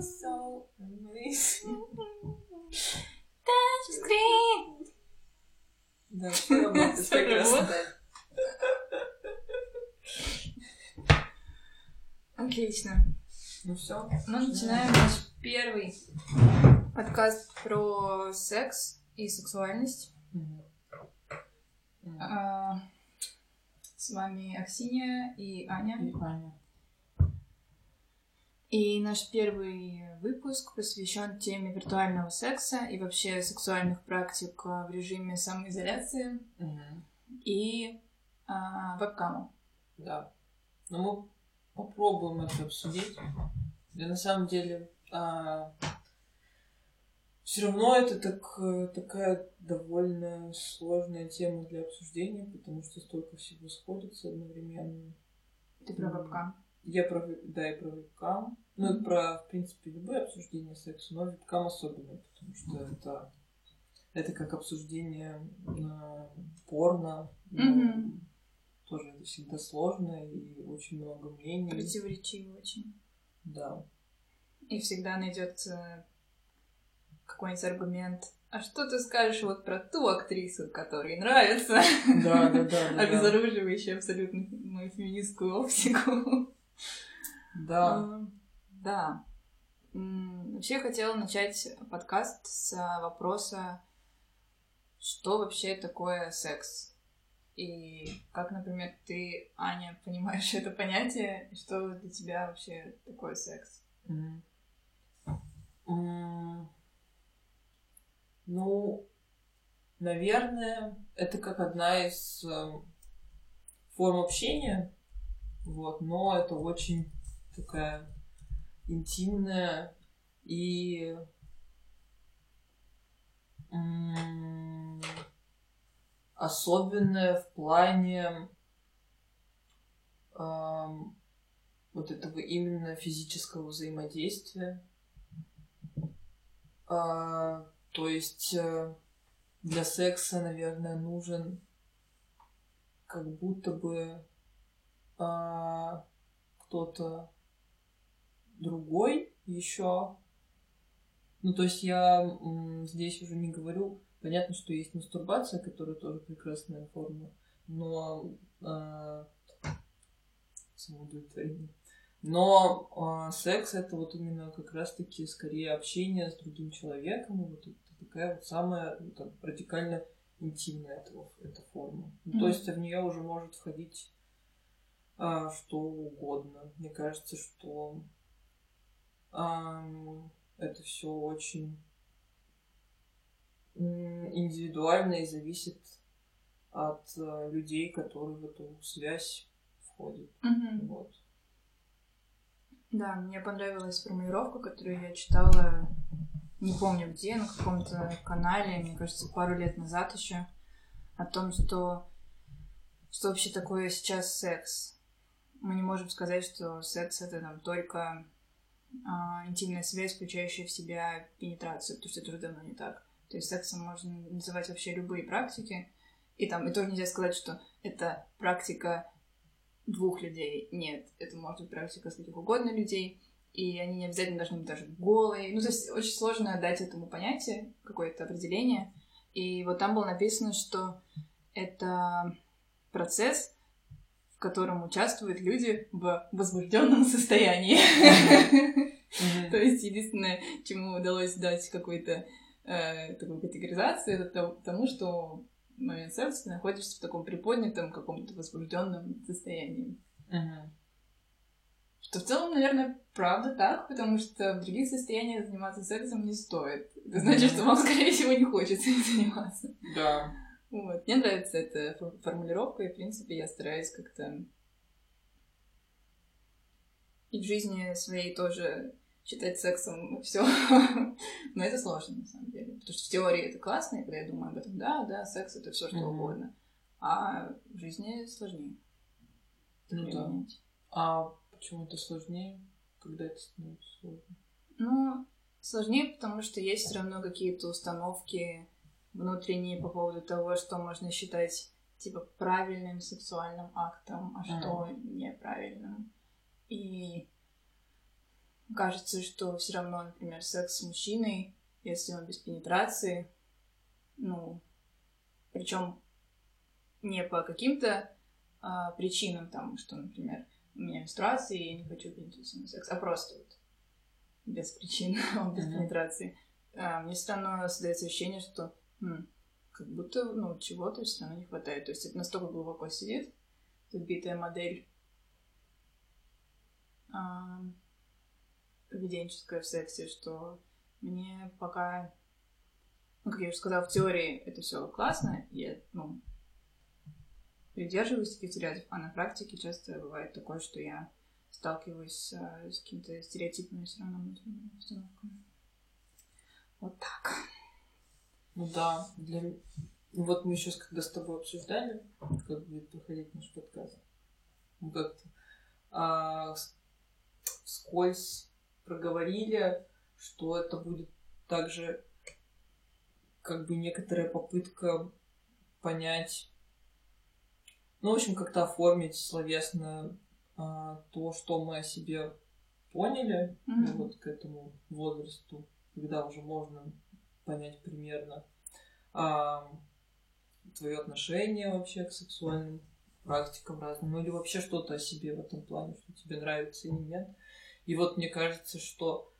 So amazing. Touchscreen. Да, все работает Всё прекрасно. Отлично. Ну все. Мы начинаем наш первый подкаст про секс и сексуальность. А, С вами Аксинья и Аня. Аня. И наш первый выпуск посвящен теме виртуального секса и вообще сексуальных практик а, в режиме самоизоляции Мгм. и а, вебкаму. Да. Но мы попробуем это обсудить. И на самом деле все равно это так, э, такая довольно сложная тема для обсуждения, потому что столько всего сходится одновременно. Ты про вебкам? Я про, да, и про вебкам. Ну, и про, в принципе, любое обсуждение секса, но вебкам особенно, потому что это, это как обсуждение э, порно. но Мгм. Тоже это всегда сложно и очень много мнений. Противоречиво очень. Да. И всегда найдется какой-нибудь аргумент. А что ты скажешь вот про ту актрису, которой нравится? Да, да, да. да, да. Обезоруживающая абсолютно мою феминистскую оптику. Да. Да. Вообще хотела начать подкаст с а, вопроса, что вообще такое секс? И как, например, ты, Аня, понимаешь это понятие, и что для тебя вообще такое секс? Мгм. М, Ну, наверное, это как одна из эм, форм общения, вот, но это очень такая интимная и особенная в плане эм, вот этого именно физического взаимодействия. А, то есть э, для секса, наверное, нужен как будто бы а, кто-то другой еще. Ну, то есть я здесь уже не говорю. Понятно, что есть мастурбация, которая тоже прекрасная форма, но а, самоудовлетворение. Но а, секс это вот именно как раз-таки скорее общение с другим человеком. Вот это такая вот самая ну, там, радикально интимная этого, эта форма. Ну, То есть в нее уже может входить а, что угодно. Мне кажется, что это все очень индивидуально и зависит от а, людей, которые в эту связь входят. Вот. Да, мне понравилась формулировка, которую я читала, не помню где, на каком-то канале, мне кажется, пару лет назад еще, о том, что что вообще такое сейчас секс. Мы не можем сказать, что секс это там только а, интимная связь, включающая в себя пенетрацию, потому что это уже давно не так. То есть сексом можно называть вообще любые практики, и там и тоже нельзя сказать, что это практика двух людей. Нет, это может быть практика скольких угодно людей, и они не обязательно должны быть даже голые. Ну, то есть очень сложно дать этому понятие, какое-то определение. И вот там было написано, что это процесс, котором участвуют люди в возбужденном состоянии. То есть единственное, чему удалось дать какой-то э, такую категоризацию, это то- тому, что в момент секса ты находишься в таком приподнятом каком-то возбужденном состоянии. Что в целом, наверное, правда так, потому что в других состояниях заниматься сексом не стоит. Это значит, что вам, скорее всего, не хочется им заниматься. Да. Вот. Мне нравится эта фо- формулировка, и, в принципе, я стараюсь как-то и в жизни своей тоже считать сексом все. Но это сложно, на самом деле. Потому что в теории это классно, и когда я думаю об этом, да, да, секс это все что угодно. А в жизни сложнее. Ну да. А почему это сложнее, когда это становится сложно? Ну, сложнее, потому что есть все равно какие-то установки внутренние по поводу того, что можно считать типа правильным сексуальным актом, а что неправильным. И кажется, что все равно, например, секс с мужчиной, если он без пенетрации, ну, причем не по каким-то а, причинам, там, что, например, у меня менструация, и я не хочу пенетрировать секс, а просто вот без причин, он без mm-hmm. пенетрации. А, мне все равно создается ощущение, что как будто, ну, чего-то все равно не хватает. То есть это настолько глубоко сидит, вбитая модель а, поведенческая в сексе, что мне пока, ну, как я уже сказала, в теории это все классно, я, ну, придерживаюсь таких стереотипов, а на практике часто бывает такое, что я сталкиваюсь с, с какими-то стереотипными все равно установками. Вот так. Ну да, для... Вот мы сейчас когда с тобой обсуждали, как будет проходить наш подкаст, мы как-то а, вскользь проговорили, что это будет также как бы некоторая попытка понять, ну, в общем, как-то оформить словесно а, то, что мы о себе поняли mm-hmm. вот к этому возрасту, когда уже можно понять примерно а, твое отношение вообще к сексуальным практикам разным, ну или вообще что-то о себе в этом плане, что тебе нравится или нет. И вот мне кажется, что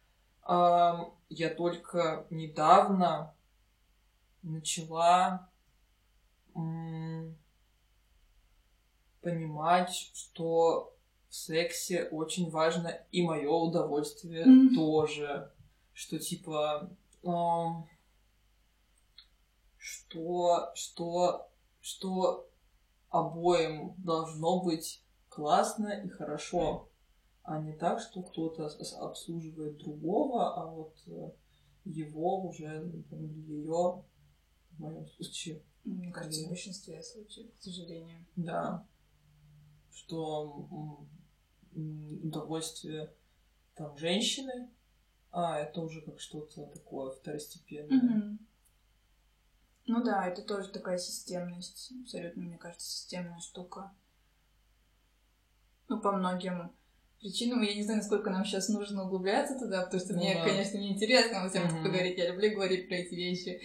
э, я только недавно начала понимать, что в сексе очень важно и мое удовольствие mm-hmm. тоже. Что типа э, что, что, что обоим должно быть классно и хорошо а не так, что кто-то обслуживает другого, а вот э, его уже, например, ее, в моем случае. Мне кажется, в большинстве случаев, к сожалению. Да. Что удовольствие там женщины, а это уже как что-то такое второстепенное. Угу. Ну да, это тоже такая системность, абсолютно, мне кажется, системная штука. Ну, по многим причинам. Я не знаю, насколько нам сейчас нужно углубляться туда, потому что ну, мне, да. конечно, не интересно во всем mm поговорить. Я люблю говорить про эти вещи.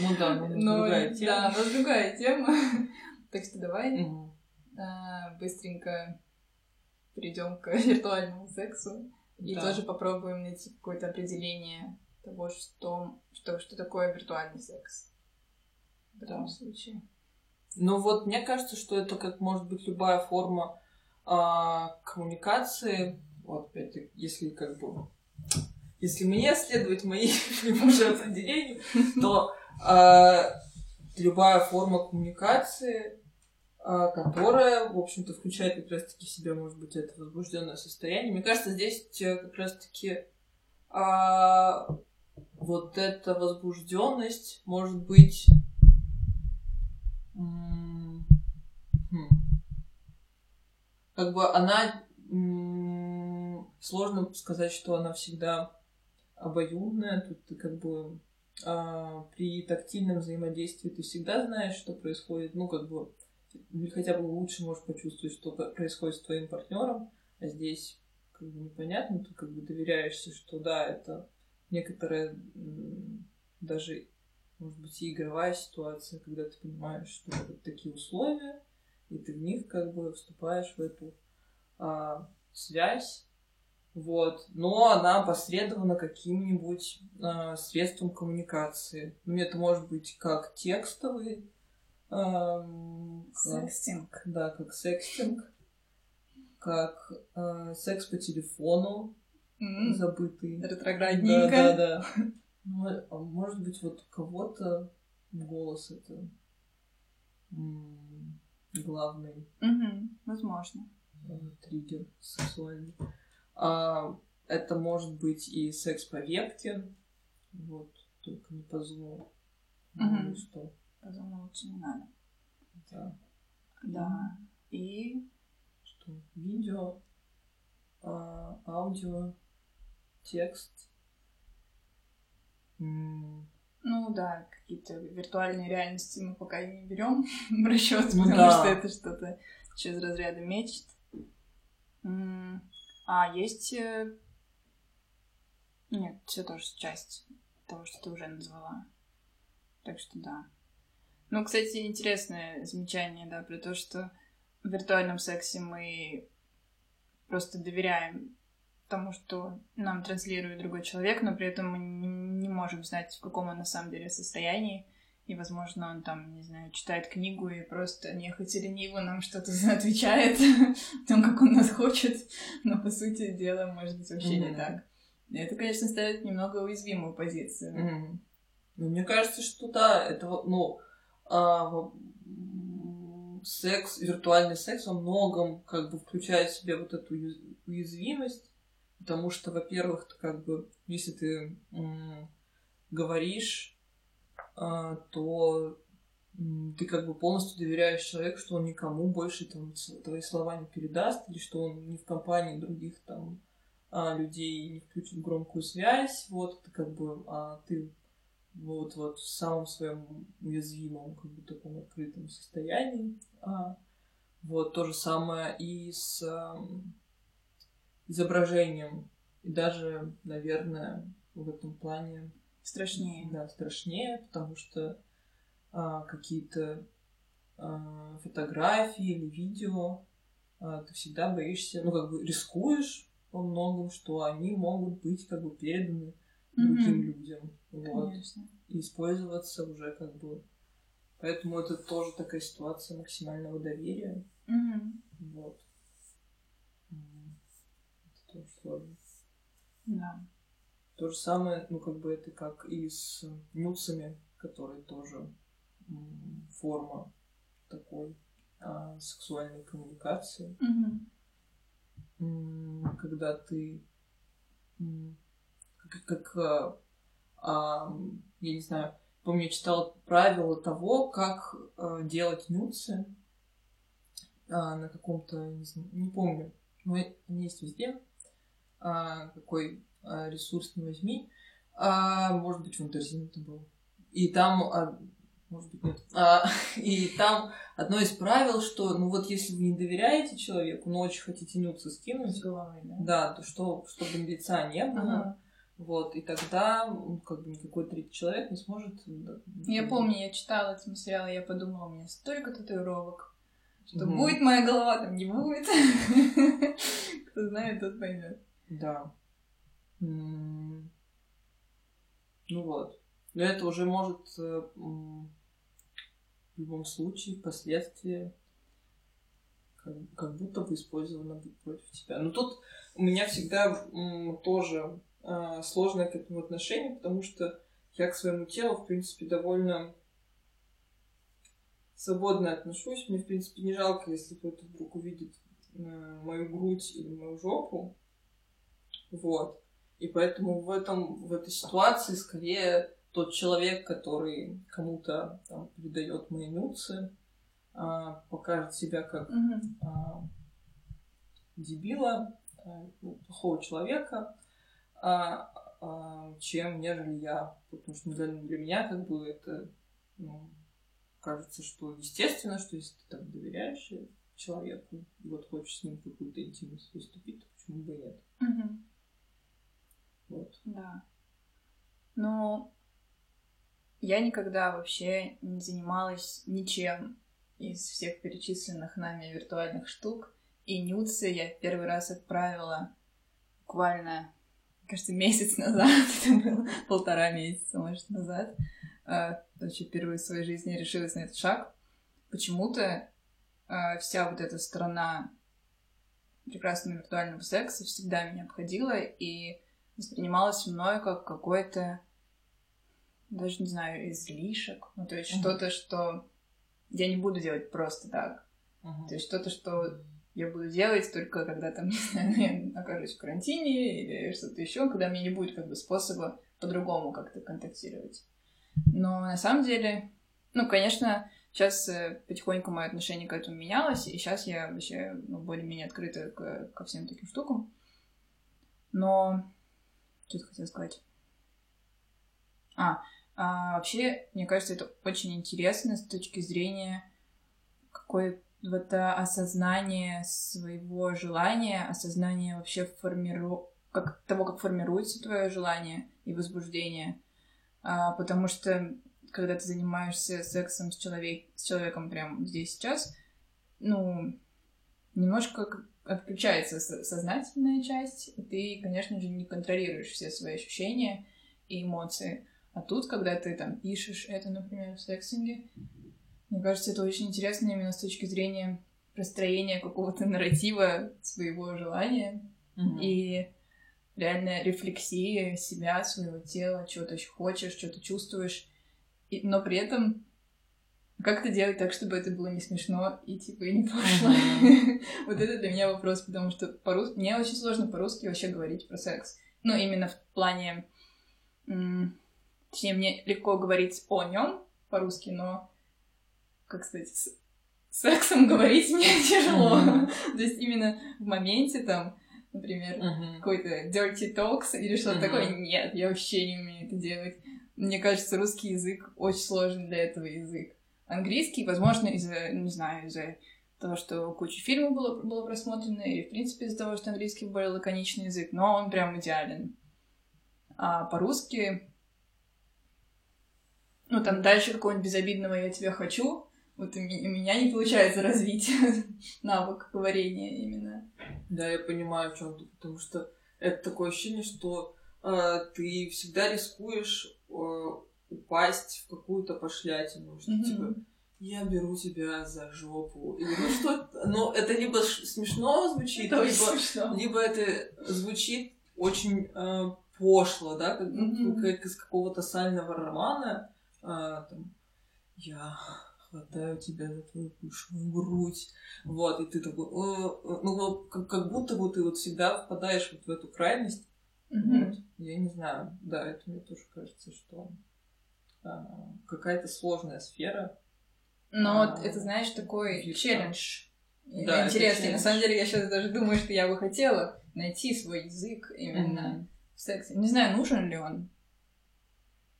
Ну да, но, но другая тема. Да, но другая тема. Так что давай mm быстренько перейдем к виртуальному сексу и да. тоже попробуем найти какое-то определение того, что, что, что такое виртуальный секс в да. случае. Ну вот, мне кажется, что это как может быть любая форма а, коммуникации, вот опять если как бы если мне следовать моим же определению, то э, любая форма коммуникации, э, которая, в общем-то, включает как раз-таки в себя, может быть, это возбужденное состояние. Мне кажется, здесь как раз-таки э, вот эта возбужденность может быть хм, как бы она сложно сказать, что она всегда обоюдная. Тут ты как бы а, при тактильном взаимодействии ты всегда знаешь, что происходит. Ну, как бы, или хотя бы лучше можешь почувствовать, что происходит с твоим партнером. А здесь как бы непонятно, ты как бы доверяешься, что да, это некоторая даже, может быть, и игровая ситуация, когда ты понимаешь, что вот такие условия, и ты в них как бы вступаешь в эту а, связь, вот, но она опосредована каким-нибудь а, средством коммуникации. Ну, это может быть как текстовый, а, секстинг. Да, как секстинг, как а, секс по телефону, mm-hmm. забытый. Ретроградненько. Да, да, да. Ну, а может быть, вот кого-то голос это главный. Возможно. Э, триггер сексуальный. А, это может быть и секс по вебке, вот, только не по зуму. Угу. что. По зуму лучше не надо. Да. Да. И что? Видео, а, аудио, текст. Ну да, какие-то виртуальные реальности мы пока не берем в расчет, ну, потому да. что это что-то через разряды мечт. А есть э, Нет, все тоже часть того, что ты уже назвала. Так что да. Ну, кстати, интересное замечание, да, про то, что в виртуальном сексе мы просто доверяем тому, что нам транслирует другой человек, но при этом мы не можем знать, в каком он на самом деле состоянии. И, возможно, он там, не знаю, читает книгу и просто нехотя лениво нам что-то отвечает о том, как он нас хочет, но, по сути дела, может быть, вообще mm-hmm. не так. И это, конечно, ставит немного уязвимую позицию. Mm-hmm. Ну, мне кажется, что да, это, ну, а, секс, виртуальный секс во многом как бы включает в себя вот эту уязвимость, потому что, во-первых, как бы, если ты говоришь, а, то ты как бы полностью доверяешь человеку, что он никому больше там твои слова не передаст, или что он не в компании других там а, людей не включит громкую связь, вот, ты как бы, а ты вот, вот в самом своем уязвимом, как бы таком открытом состоянии. А, вот то же самое и с изображением. И даже, наверное, в этом плане страшнее. Да, страшнее, потому что а, какие-то а, фотографии или видео а, ты всегда боишься, ну, как бы рискуешь во многом, что они могут быть как бы переданы другим mm-hmm. людям. Вот. Конечно. И использоваться уже как бы. Поэтому это тоже такая ситуация максимального доверия. Mm-hmm. Вот. Это тоже сложно. Да. То же самое, ну, как бы это как и с нюцами, которые тоже форма такой а, сексуальной коммуникации. Mm-hmm. Когда ты как, как а, а, я не знаю, помню, я читала правила того, как а, делать нюцы а, на каком-то, не, знаю, не помню, но они есть везде, какой а, ресурс не возьми, а, может быть, в интернете это был. И там, а, может быть, нет. А, и там одно из правил, что, ну вот, если вы не доверяете человеку, но очень хотите нюцы скинуть, с головой, да? Да, то что, чтобы лица не было, ага вот, и тогда как бы никакой третий человек не сможет... Я помню, я читала эти материалы, я подумала, у меня столько татуировок, что mm будет моя голова, там не будет. Кто знает, тот поймет. Да. Ну вот. Но это уже может э, в любом случае впоследствии как, как будто бы использовано быть против тебя. Но тут у меня всегда тоже э, сложное к этому отношение, потому что я к своему телу, в принципе, довольно свободно отношусь. Мне, в принципе, не жалко, если кто-то вдруг увидит э, мою грудь или мою жопу. Вот. И поэтому в, этом, в этой ситуации скорее тот человек, который кому-то там, передает мои нюцы, а, покажет себя как mm-hmm. а, дебила, а, плохого человека, а, а, чем нежели я. Потому что для, для меня как бы это ну, кажется, что естественно, что если ты там доверяешь человеку, и вот хочешь с ним какую-то интимность выступить, то почему бы нет? Угу. Да. Но я никогда вообще не занималась ничем из всех перечисленных нами виртуальных штук. И нюцы я первый раз отправила буквально кажется, месяц назад, это было полтора месяца, может, назад, вообще а, впервые в своей жизни решилась на этот шаг. Почему-то а, вся вот эта сторона прекрасного виртуального секса всегда меня обходила и воспринималась мной как какой-то, даже не знаю, излишек. Ну, то есть mm-hmm. что-то, что я не буду делать просто так. Mm-hmm. То есть что-то, что я буду делать только когда там, не знаю, я окажусь в карантине или что-то еще, когда мне не будет как бы способа по-другому как-то контактировать. Но на самом деле, ну, конечно, сейчас э, потихоньку мое отношение к этому менялось, и сейчас я вообще ну, более-менее открыта к, ко всем таким штукам. Но что то хотела сказать? А, а, вообще, мне кажется, это очень интересно с точки зрения это осознание своего желания, осознание вообще формиру... как, того, как формируется твое желание и возбуждение. А, потому что когда ты занимаешься сексом с, человек, с человеком прямо здесь сейчас, ну, немножко отключается сознательная часть, и ты, конечно же, не контролируешь все свои ощущения и эмоции. А тут, когда ты там пишешь это, например, в сексинге, мне кажется, это очень интересно именно с точки зрения простроения какого-то нарратива своего желания mm-hmm. и реальная рефлексия себя, своего тела, чего ты хочешь, что ты чувствуешь и, но при этом как это делать так, чтобы это было не смешно и типа и не пошло? вот это для меня вопрос, потому что по-русски мне очень сложно по-русски вообще говорить про секс. Ну, именно в плане... Точнее, мне легко говорить о нем по-русски, но, как сказать, с сексом говорить мне тяжело. То есть именно в моменте там, например, какой-то dirty talks или что-то такое, нет, я вообще не умею это делать. Мне кажется, русский язык очень сложный для этого язык. Английский, возможно, из-за, не знаю, из-за того, что куча фильмов было, было просмотрено, и, в принципе, из-за того, что английский более лаконичный язык, но он прям идеален. А по-русски... Ну, там дальше какого-нибудь безобидного «я тебя хочу», вот у меня не получается развить навык говорения именно. Да, я понимаю, в чем ты, потому что это такое ощущение, что э, ты всегда рискуешь Э, упасть в какую-то пошлятину, что mm-hmm. типа я беру тебя за жопу. Или ну что но это либо смешно звучит, это либо, смешно. либо это звучит очень э, пошло, да, как, mm-hmm. как из какого-то сального романа. Э, там, я хватаю тебя за твою пышную грудь. Вот, и ты такой, э, э, ну, как, как будто бы ты вот всегда впадаешь вот в эту крайность. Mm-hmm. Вот. Я не знаю, да, это мне тоже кажется, что какая-то сложная сфера. Но а, это, знаешь, такой Вирка. челлендж. Да, Интересный. На самом деле, я сейчас даже думаю, что я бы хотела найти свой язык именно mm-hmm. в сексе. Не знаю, нужен ли он.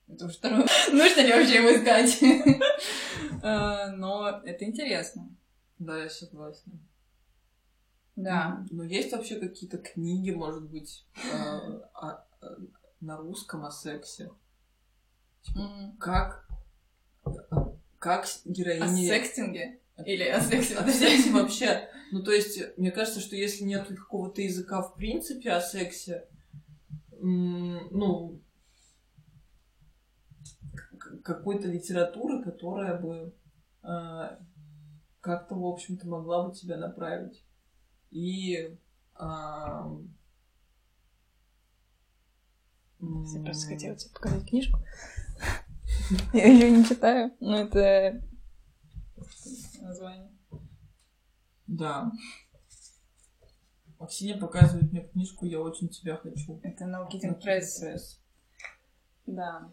Это уж второе. Нужно ли вообще его искать? А, но это интересно. Да, я согласна. Да. Но есть вообще какие-то книги, может быть, э, на русском о сексе? Типа, как, как героиня... О секстинге? Или о сексе? О сексе вообще. Ну, то есть, мне кажется, что если нет какого-то языка в принципе о сексе, ну, какой-то литературы, которая бы э, как-то, в общем-то, могла бы тебя направить. И а, я просто хотела тебе показать книжку. Я ее не читаю, но это название. Да. Максиня показывает мне книжку «Я очень тебя хочу». Это No Kidding Press. Да.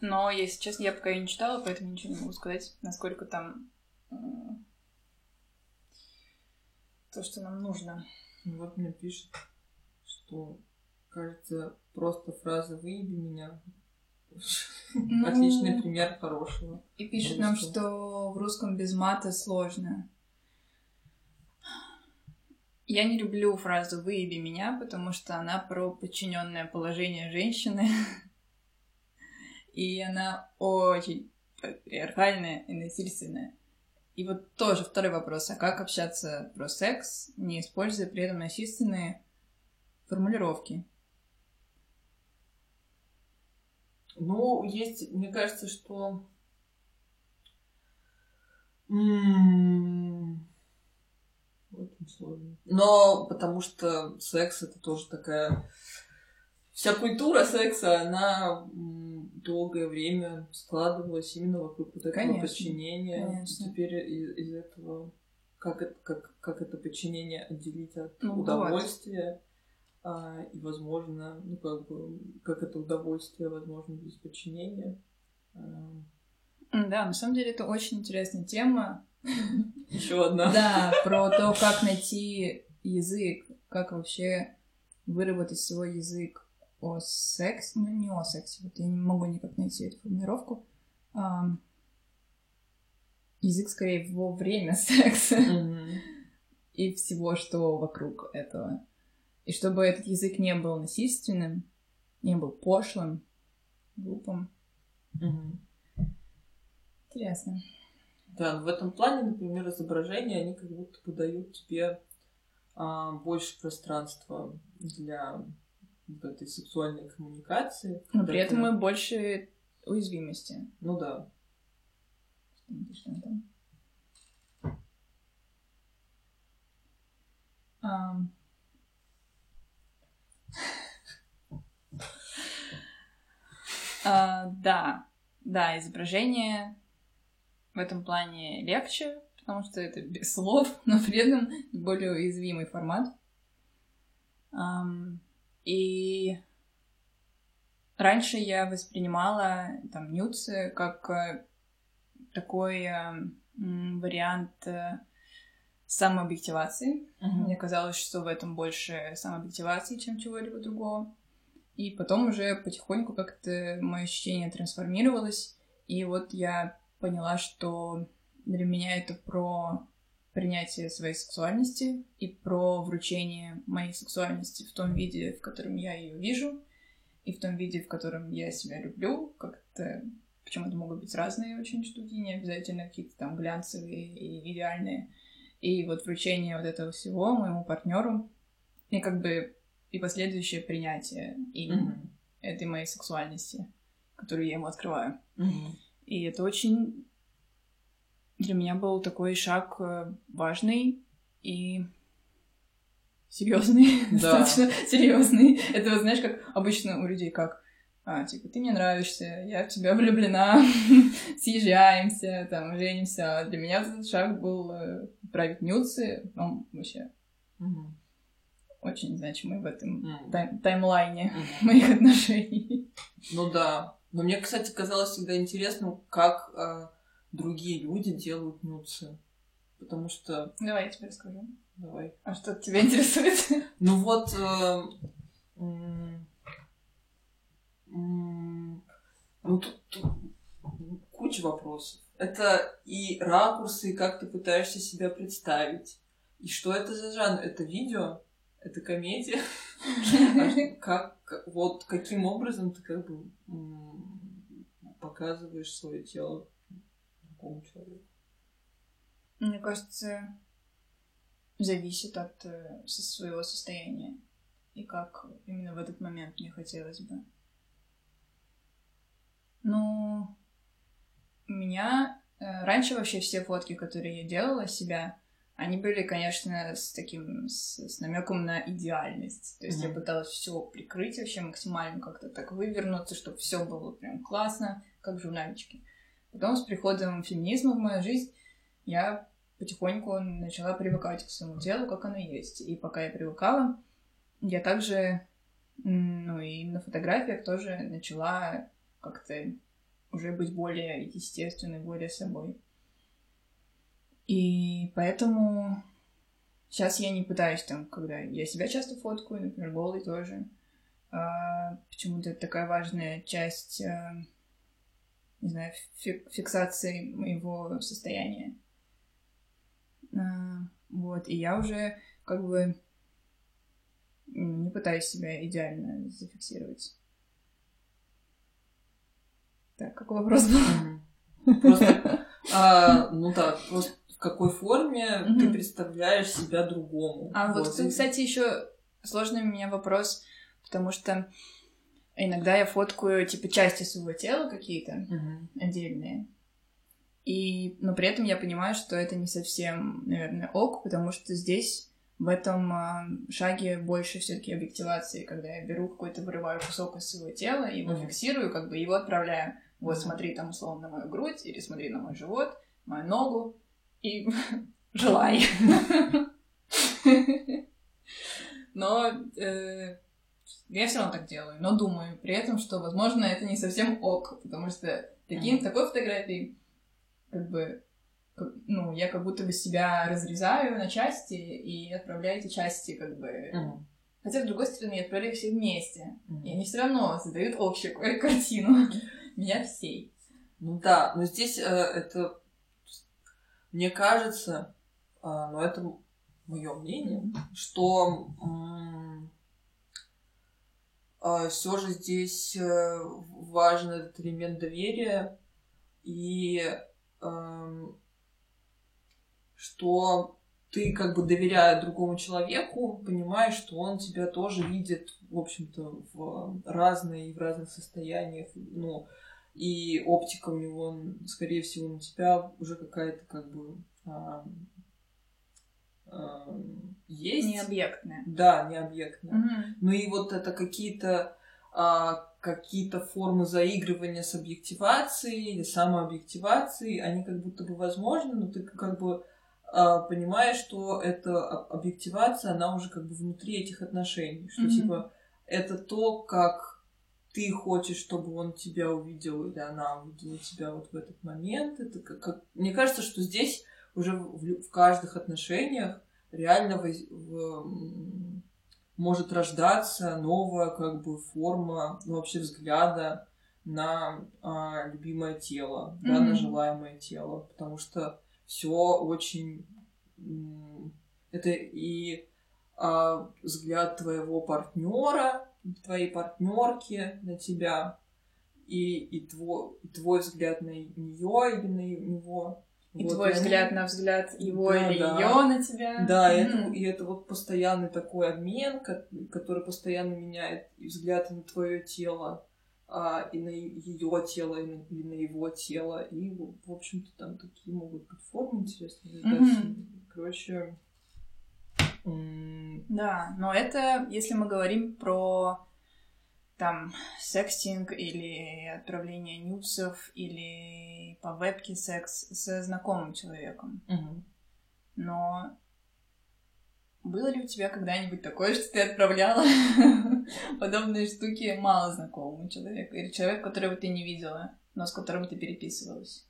Но, если честно, я пока ее не читала, поэтому ничего не могу сказать, насколько там то, что нам нужно. Вот мне пишет, что, кажется, просто фраза «выеби меня» ну... Отличный пример хорошего. И пишет нам, что в русском без мата сложно. Я не люблю фразу «выеби меня», потому что она про подчиненное положение женщины. И она очень патриархальная и насильственная. И вот тоже второй вопрос. А как общаться про секс, не используя при этом насильственные формулировки? Ну, есть, мне кажется, что... Очень сложно. Но потому что секс это тоже такая... Вся культура секса, она долгое время складывалось именно вокруг вот этого конечно, подчинения. Конечно. Теперь из, из этого как это, как, как это подчинение отделить от ну, удовольствия. А, и, возможно, ну, как бы, как это удовольствие возможно без подчинения. Да, на самом деле это очень интересная тема. Еще одна. Да, про то, как найти язык, как вообще выработать свой язык о сексе, ну не о сексе, вот я не могу никак найти эту формулировку. А, язык скорее во время секса mm-hmm. и всего, что вокруг этого. И чтобы этот язык не был насильственным, не был пошлым, глупым. Мгм. Интересно. Да, в этом плане, например, изображения, они как будто бы дают тебе а, больше пространства для вот этой сексуальной коммуникации. Но при этом и больше уязвимости. Ну да. Что там? А, Да, да, изображение в этом плане легче, потому что это без слов, но при этом более уязвимый формат. И раньше я воспринимала там нюцы как э, такой э, вариант самообъективации. Мне казалось, что в этом больше самообъективации, чем чего-либо другого. И потом уже потихоньку как-то мое ощущение трансформировалось. И вот я поняла, что для меня это про принятие своей сексуальности и про вручение моей сексуальности в том виде, в котором я ее вижу, и в том виде, в котором я себя люблю. Как-то почему-то могут быть разные очень штуки, не обязательно какие-то там глянцевые и идеальные. И вот вручение вот этого всего моему партнеру, и как бы и последующее принятие им Мгм. этой моей сексуальности, которую я ему открываю. Мгм. И это очень для меня был такой шаг э, важный и серьезный, Да. достаточно серьезный. Это вот знаешь, как обычно у людей как а, типа, ты мне нравишься, я в тебя влюблена, съезжаемся, там, женимся. А для меня этот шаг был э, отправить нюцы, он вообще Мгм. очень значимый в этом тай- таймлайне моих отношений. Ну да. Но мне, кстати, казалось всегда интересным, как э, другие люди делают нюцы. Потому что... Давай я тебе расскажу. Давай. А что тебя интересует? Ну вот... э, ну тут, тут куча вопросов. Это и ракурсы, и как ты пытаешься себя представить. И что это за жанр? Это видео? Это комедия? А Как, вот каким образом ты как бы показываешь свое тело другому человеку? Мне кажется, зависит от э, своего состояния и как именно в этот момент мне хотелось бы. Ну, у меня э, раньше вообще все фотки, которые я делала себя, они были, конечно, с таким с, намеком на идеальность. То есть я Мгм. пыталась все прикрыть вообще максимально как-то так вывернуться, чтобы все было прям классно, как в журнальчике. Потом с приходом феминизма в мою жизнь я потихоньку начала привыкать к своему телу, как оно есть. И пока я привыкала, я также, ну и на фотографиях тоже начала как-то уже быть более естественной, более собой. И поэтому сейчас я не пытаюсь там, когда я себя часто фоткаю, например, голый тоже. а, почему-то это такая важная часть, а, не знаю, фи- фиксации моего состояния. А, вот, и я уже как бы не пытаюсь себя идеально зафиксировать. Так, какой вопрос был? Просто, а, ну так, просто в какой форме ты представляешь себя другому. А вот, кстати, еще сложный у меня вопрос, потому что иногда я фоткаю, типа, части своего тела какие-то отдельные. И, но при этом я понимаю, что это не совсем, наверное, ок, потому что здесь в этом а, шаге больше все-таки объективации, когда я беру какой-то, вырываю кусок из своего тела, его Мгм. фиксирую, как бы его отправляю. Вот, смотри там условно на мою грудь, или смотри на мой живот, мою ногу, и желай. Но э, я все равно так делаю, но думаю при этом, что, возможно, это не совсем ок, потому что таким, такой фотографией, как бы, как- ну, я как будто бы себя разрезаю на части и отправляю эти части, как бы... Хотя, с другой стороны, я отправляю все вместе, Мгм. и они все равно создают общую ка- картину меня всей. Ну да, но здесь э, это, мне кажется, а, но это мое мнение, что э, все же здесь э, важен этот элемент доверия и э, что ты как бы доверяя другому человеку, понимаешь, что он тебя тоже видит, в общем-то, в разные, в разных состояниях, ну, и оптика у него, скорее всего, на тебя уже какая-то как бы а, а, есть. Необъектная. Да, необъектная. Мгм. Ну и вот это какие-то а, какие-то формы заигрывания с объективацией или самообъективацией, они как будто бы возможны, но ты как бы а, понимаешь, что эта об- объективация, она уже как бы внутри этих отношений, что Мгм. типа это то, как ты хочешь, чтобы он тебя увидел или она увидела тебя вот в этот момент. Это как, как- Мне кажется, что здесь уже в, в каждых отношениях реально воз- в- может рождаться новая как бы форма ну, вообще взгляда на а, любимое тело, да, на желаемое тело, потому что все очень это и а, взгляд твоего партнера, твоей партнерки на тебя, и, и, твой, и твой взгляд на нее или на него. И Вот, твой они- взгляд на взгляд его Да, или да. ее на тебя. Да, и Мгм. это, и это вот постоянный такой обмен, ко- который постоянно меняет и взгляд на твое тело, а, и на ее тело, и на, и на его тело. И, в общем-то, там такие могут быть формы интересные. Мгм. Короче, Да, но это если мы говорим про там секстинг или отправление нюцев или по вебке секс со знакомым человеком. мгм. Но было ли у тебя когда-нибудь такое, что ты отправляла подобные штуки мало знакомому человеку или человеку, которого ты не видела, но с которым ты переписывалась?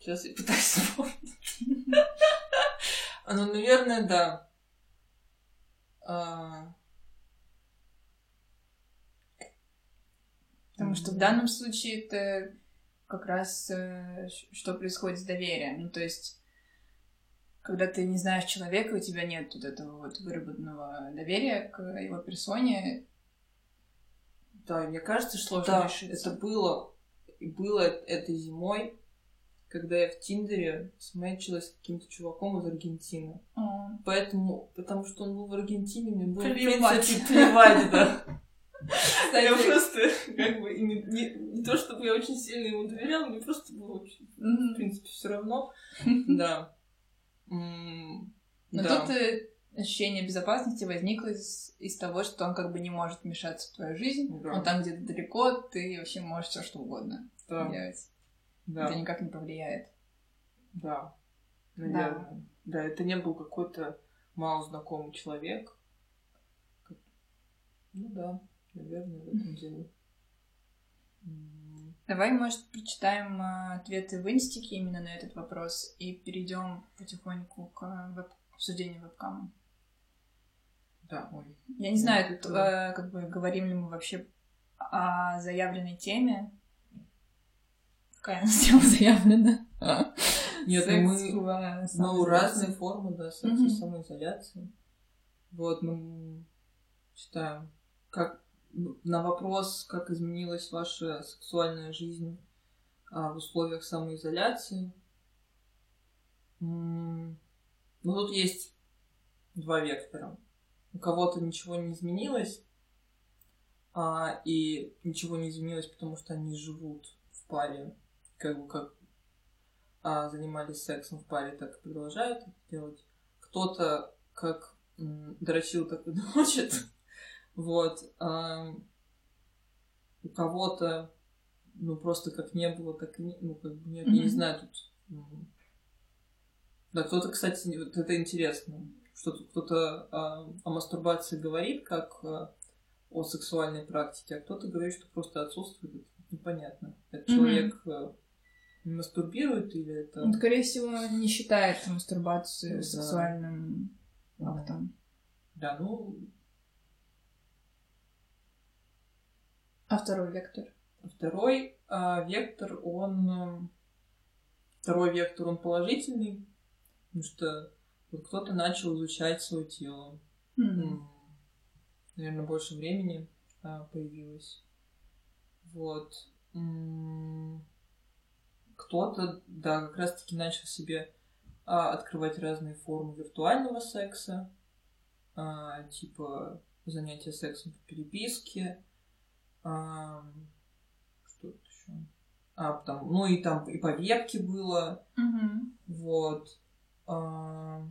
Сейчас я пытаюсь вспомнить. Ну, наверное, да. А, Потому что в данном случае это как раз э, что происходит с доверием. Ну, то есть, когда ты не знаешь человека, у тебя нет вот этого вот выработанного доверия к его персоне, Да, мне кажется, что Сложно да, решиться. это было, и было э- этой зимой, когда я в Тиндере сметчилась с каким-то чуваком из Аргентины. о, Поэтому, потому что он был в Аргентине, мне было, в Плевать. принципе, плевать, да. Я Кстати, просто, как бы, не, не- не то чтобы я очень сильно ему доверяла, мне просто было очень, в мгм. принципе, все равно. Да. М, Но да. тут э, ощущение безопасности возникло из, из того, что он как бы не может вмешаться в твою жизнь. Да. Он там где-то далеко, ты вообще можешь все что угодно Да, делать. Да. Это никак не повлияет. Да, наверное. Да. это не был какой-то малознакомый человек. Как- Ну да, наверное, в этом дело. М, Давай, может, прочитаем э, ответы в инстике именно на этот вопрос и перейдем потихоньку к э, веб- обсуждению вебкама. Да, ой. Я не знаю, Ну, тут, э, как бы говорим ли мы вообще о заявленной теме. Какая она тема заявлена? Нет, Секс мы, в, э, ну, разные формы, да, секса, самоизоляции. Вот, ну, читаем. Как ну, на вопрос, как изменилась ваша сексуальная жизнь а, в условиях самоизоляции. Ну, тут есть два вектора. У кого-то ничего не изменилось, а, и ничего не изменилось, потому что они живут в паре, как бы как а, занимались сексом в паре, так и продолжают это делать. Кто-то как м, дрочил, так и дрочит. Вот. а, у кого-то, ну, просто как не было, так и не, ну, как бы нет, я не знаю, тут... Да, кто-то, кстати, вот это интересно, что кто-то а, о мастурбации говорит, как а, о сексуальной практике, а кто-то говорит, что просто отсутствует, это непонятно. Это Мгм. человек а, мастурбирует или это... Он, скорее всего, не считает мастурбацию Да. сексуальным актом. Да, ну, А второй вектор? Второй а, вектор, он... м, Второй вектор, он положительный, потому что Вот кто-то начал изучать свое тело. Мгм. Наверное, больше времени а, появилось. Вот. М, Кто-то, да, как раз-таки начал себе а, открывать разные формы виртуального секса, а, типа занятия сексом по переписке, а, что тут еще? А, там, ну и там и по вебке было, Мгм. вот. А,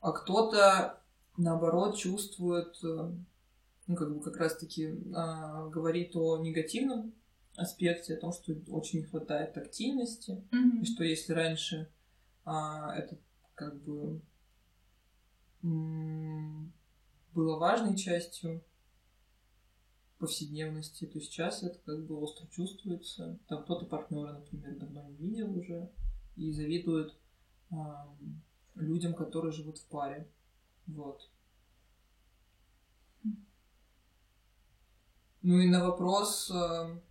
а кто-то, наоборот, чувствует, э, ну, как бы как раз-таки а, говорит о негативном аспекте, о том, что очень не хватает тактильности, Мгм. и что если раньше а, это как бы м, было важной частью повседневности, то сейчас это как бы остро чувствуется. Там кто-то партнера, например, давно не видел уже и завидует ам, людям, которые живут в паре. Вот. Ну и на вопрос ам,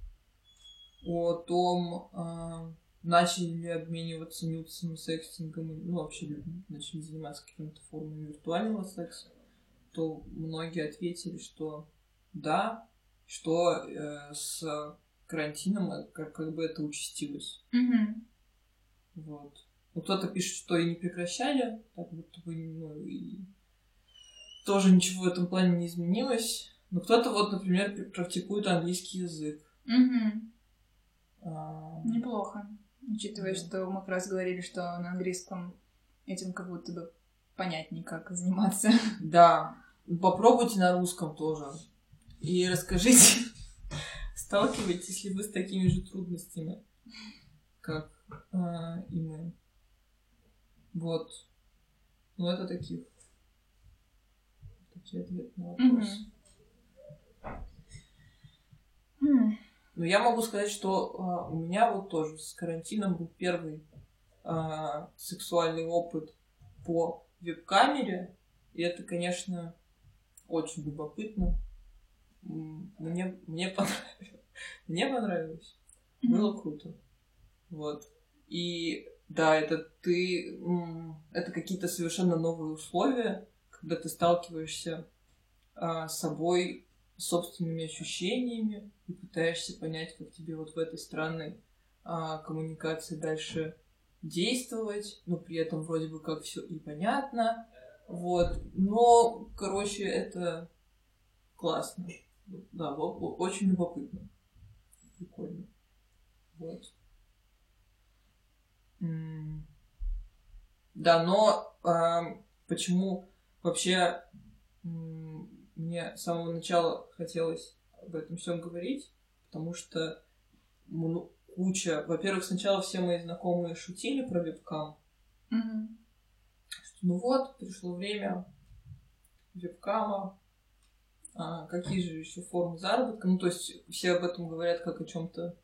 о том, ам, начали ли обмениваться нюцами, секстингом, ну вообще начали заниматься какими-то формами виртуального секса, то многие ответили, что да, что э, с карантином э, как, как бы это участилось. Мгм. Вот. Ну, кто-то пишет, что и не прекращали, так будто бы, ну, и тоже ничего в этом плане не изменилось. Но кто-то вот, например, пр- практикует английский язык. Мгм. Неплохо. Учитывая, Да. что мы как раз говорили, что на английском этим как будто бы понятнее, как заниматься. Да, попробуйте на русском тоже. И расскажите, сталкиваетесь ли вы с такими же трудностями, как а, и мы. Вот. Ну, это таких. Такие ответы на вопрос. М. Но я могу сказать, что а, у меня вот тоже с карантином был первый а, сексуальный опыт по веб-камере. И это, конечно, очень любопытно. Мне, мне понравилось. Мне понравилось. Было круто. Вот. И да, это ты... Это какие-то совершенно новые условия, когда ты сталкиваешься а, с собой, собственными ощущениями и пытаешься понять, как тебе вот в этой странной а, коммуникации дальше действовать, но при этом вроде бы как все и понятно. Вот. Но, короче, это классно. Да, очень любопытно. Прикольно. Вот. Да, но ам, почему вообще мне с самого начала хотелось об этом всем говорить, потому что мно- куча... Во-первых, сначала все мои знакомые шутили про вебкам, Мгм. что ну вот, пришло время вебкама, а, какие же еще формы заработка. Ну, то есть все об этом говорят как о чем-то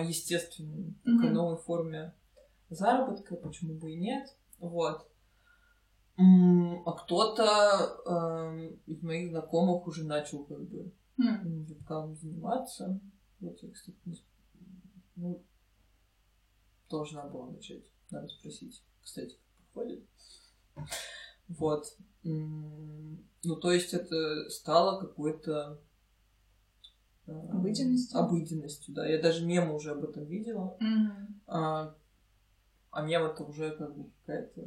естественном, как о новой форме заработка, почему бы и нет. Вот. А кто-то эм, из моих знакомых уже начал как бы М. м, вебкамом заниматься. Вот я, кстати, не ну, должна была начать. Надо спросить, кстати, как проходит. Вот. Ну, то есть это стало какой-то... э, Обыденностью? Обыденностью, да. Я даже мемы уже об этом видела. Мгм. А, а мем это уже как бы какая-то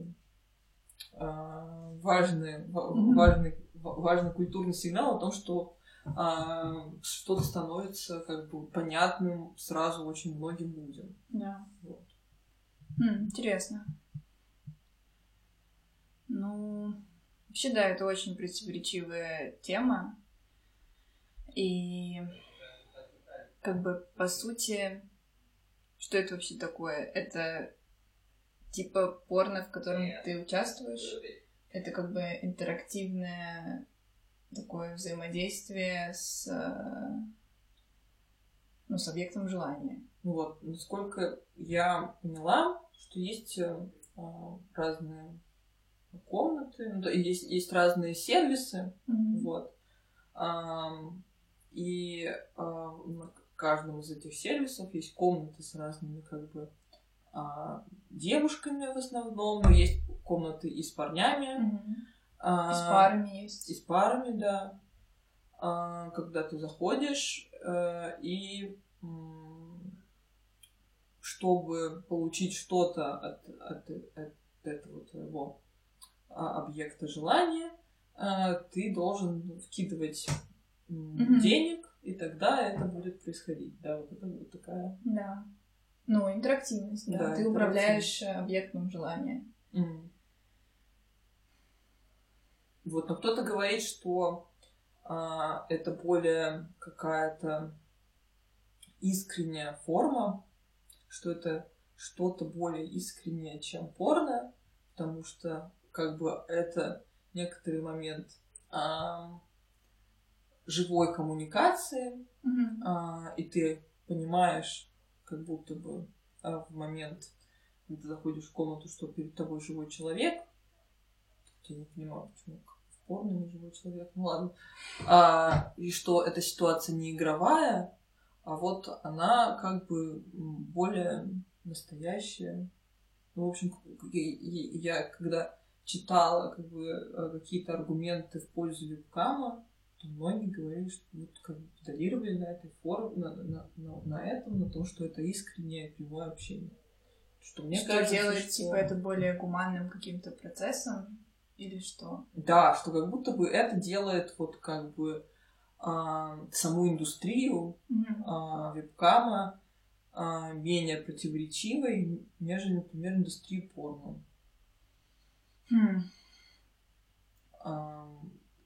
важный, Мгм. важный, ва- важный культурный сигнал о том, что а, что-то становится как бы понятным сразу очень многим людям. Да. Вот. М, Интересно. Ну, вообще, да, это очень противоречивая тема. И как бы по сути, что это вообще такое? Это типа порно, в котором ты участвуешь? Это как бы интерактивное такое взаимодействие с, э, ну, с объектом желания. Вот. Насколько я поняла, что есть э, а, разные комнаты, ну, есть, есть разные сервисы, Вот. Ам, И а, на каждом из этих сервисов есть комнаты с разными как бы девушками в основном, но есть комнаты и с парнями. Мгм. а, И с парами есть. и с парами, да. А, когда ты заходишь, э, и чтобы получить что-то от, от, от этого твоего а, объекта желания, а, ты должен вкидывать Мгм. денег, и тогда это будет происходить. Да, вот это вот такая. Да. Ну, интерактивность, да. Да, Ты управляешь э, объектом желания. м. Вот, но кто-то говорит, что а, это более какая-то искренняя форма, что это что-то более искреннее, чем порно, потому что как бы это некоторый момент а, живой коммуникации, Мгм. а, и ты понимаешь, как будто бы а, в момент, когда ты заходишь в комнату, что перед тобой живой человек, я не понимаю, почему в порно не живой человек, ну ладно, А, и что эта ситуация не игровая, а вот она как бы более настоящая. Ну, в общем, и- я когда читала как бы э, какие-то аргументы в пользу вебкама, многие говорили, что вот как бы педалировали на этой форме, на, на, на, на этом, на том, что это искреннее прямое общение. Что мне что кажется, делает, что- типа, это более гуманным каким-то процессом? Или что? Да, что как будто бы это делает вот как бы а, саму индустрию а, вебкама а, менее противоречивой, нежели, например, индустрии порно. А,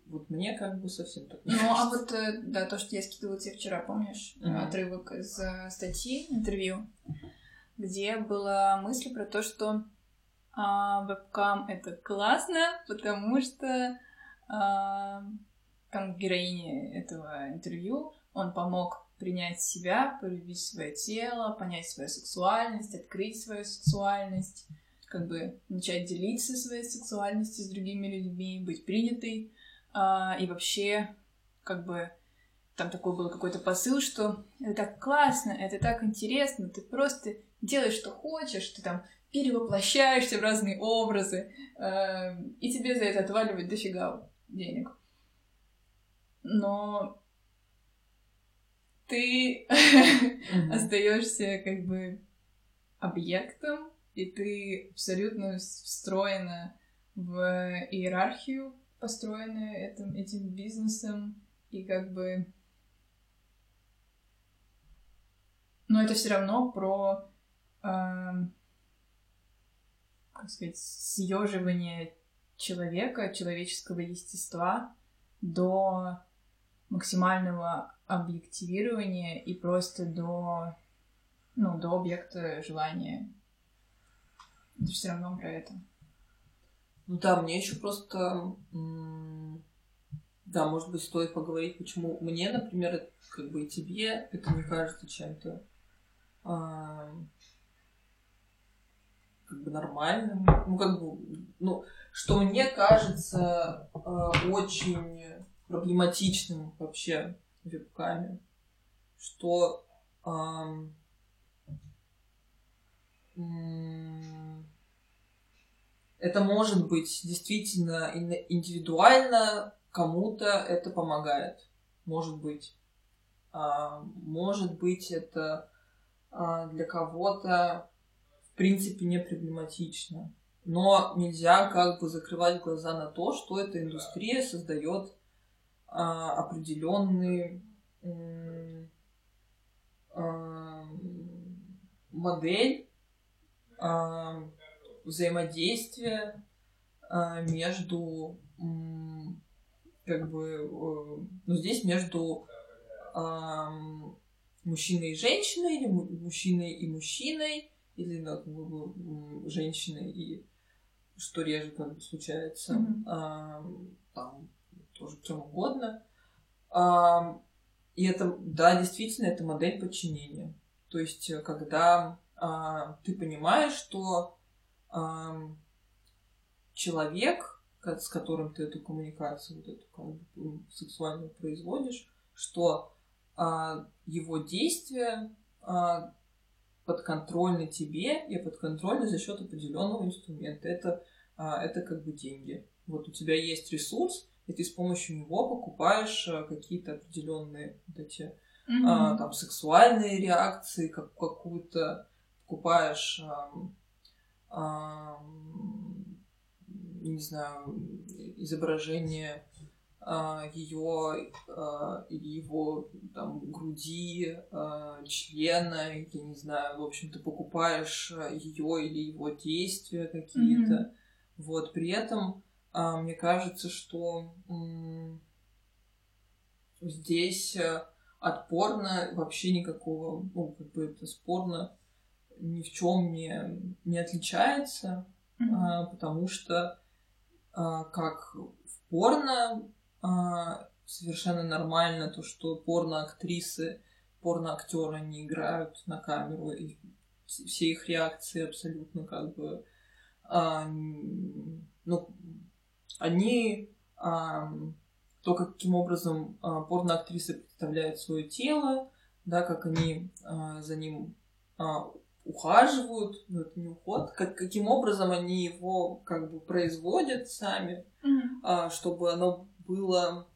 вот мне как бы совсем так не Ну, а вот, э, да, то, что я скидывала тебе вчера, помнишь? Мгм. Отрывок из э, статьи, интервью, где была мысль про то, что а, вебкам — это классно, потому что а, там героине этого интервью он помог принять себя, полюбить свое тело, понять свою сексуальность, открыть свою сексуальность, как бы начать делиться своей сексуальностью с другими людьми, быть принятой. А, и вообще, как бы, там такой был какой-то посыл, что это так классно, это так интересно, ты просто делаешь, что хочешь, ты там перевоплощаешься в разные образы, э, и тебе за это отваливают дофига денег. Но ты Мгм. остаешься как бы объектом, и ты абсолютно встроена в иерархию, построенную этим, этим бизнесом, и как бы... Но это все равно про, эм, как сказать, съеживание человека, человеческого естества до максимального объективирования и просто до, ну, до объекта желания. Это все равно про это. Ну да, мне еще просто... Да, может быть, стоит поговорить, почему мне, например, как бы и тебе это не кажется чем-то а, как бы нормальным. Ну, как бы, ну, что мне кажется а, очень проблематичным вообще в вебкаме, что ам, м, это может быть действительно ин- индивидуально, кому-то это помогает. Может быть. А, может быть, это а, для кого-то в принципе не проблематично. Но нельзя как бы закрывать глаза на то, что эта индустрия создает а, ам, модель взаимодействия а, между как бы э, ну здесь между мужчиной и женщиной или му- мужчиной и мужчиной или ну, как бы, женщиной и что реже как бы случается ам, там тоже кем угодно. И это да действительно это модель подчинения. То есть э, когда а, ты понимаешь что человек, с которым ты эту коммуникацию, вот эту как бы, сексуальную производишь, что а, его действия а, подконтрольны тебе и подконтрольны за счет определенного инструмента. Это, а, это как бы деньги. Вот у тебя есть ресурс, и ты с помощью него покупаешь какие-то определенные вот эти mm-hmm. а, там сексуальные реакции, как какую-то покупаешь а, не знаю изображение а, ее а, или его там груди, а, члена, я не знаю, в общем, ты покупаешь ее или его действия какие-то. Mm-hmm. Вот, при этом мне кажется, что здесь от порно вообще никакого, ну, как бы это спорно ни в чем не, не отличается, mm-hmm. потому что как в порно а, совершенно нормально то, что порно-актрисы, порно-актеры не играют на камеру, и все их реакции абсолютно как бы... А, ну, они... А, то, каким образом а, порно-актрисы представляют свое тело, да, как они а, за ним а, ухаживают, ну это не уход, как, каким образом они его как бы производят сами, mm-hmm. а, чтобы оно было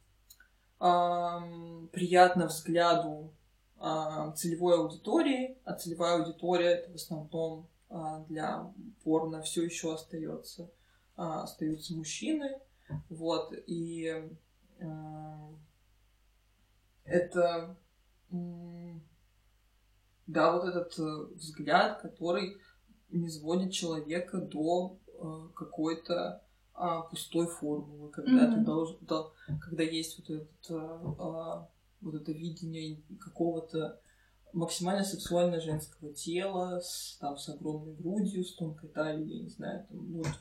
э, приятно взгляду э, целевой аудитории, а целевая аудитория это в основном э, для порно все еще остается, э, остаются мужчины, вот, и э, это да, вот этот э, взгляд, который не сводит человека до э, какой-то а, пустой формулы, когда mm-hmm. ты должен, да, когда есть вот этот а, а, вот это видение какого-то максимально сексуально женского тела с, там, с огромной грудью, с тонкой талией, я не знаю, там, ну, вот,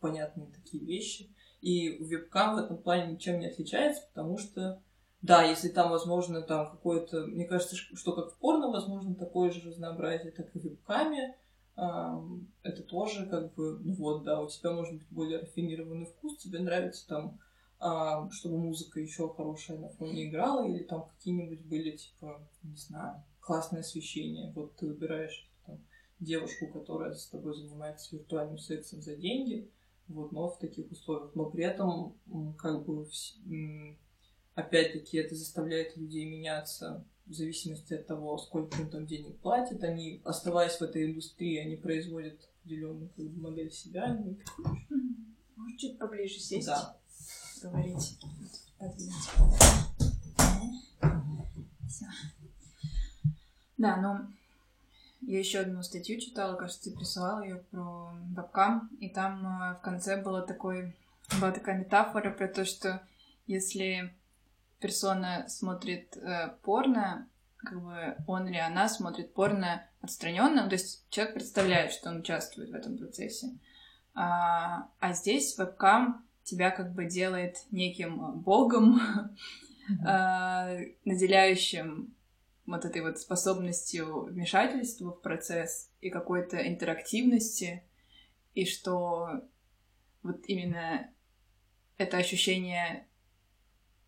понятные такие вещи. И вебкам в этом плане ничем не отличается, потому что, да, если там, возможно, там какое-то... Мне кажется, что как в порно, возможно, такое же разнообразие, так и в это тоже как бы, ну вот, да, у тебя может быть более рафинированный вкус, тебе нравится там, чтобы музыка еще хорошая на фоне играла, или там какие-нибудь были, типа, не знаю, классное освещение. Вот ты выбираешь там, девушку, которая с тобой занимается виртуальным сексом за деньги, вот, но в таких условиях. Но при этом, как бы, опять-таки, это заставляет людей меняться в зависимости от того, сколько им там денег платят, они, оставаясь в этой индустрии, они производят определенную как бы, модель себя. Может, чуть поближе сесть? Да. Говорить. Все. Да, ну, я еще одну статью читала, кажется, ты присылала ее про вебкам, и там э, в конце была такой, была такая метафора про то, что если персона смотрит э, порно, как бы он или она смотрит порно отстраненно, то есть человек представляет, что он участвует в этом процессе. А, а здесь вебкам тебя как бы делает неким богом, а, наделяющим вот этой вот способностью вмешательства в процесс и какой-то интерактивности, и что вот именно это ощущение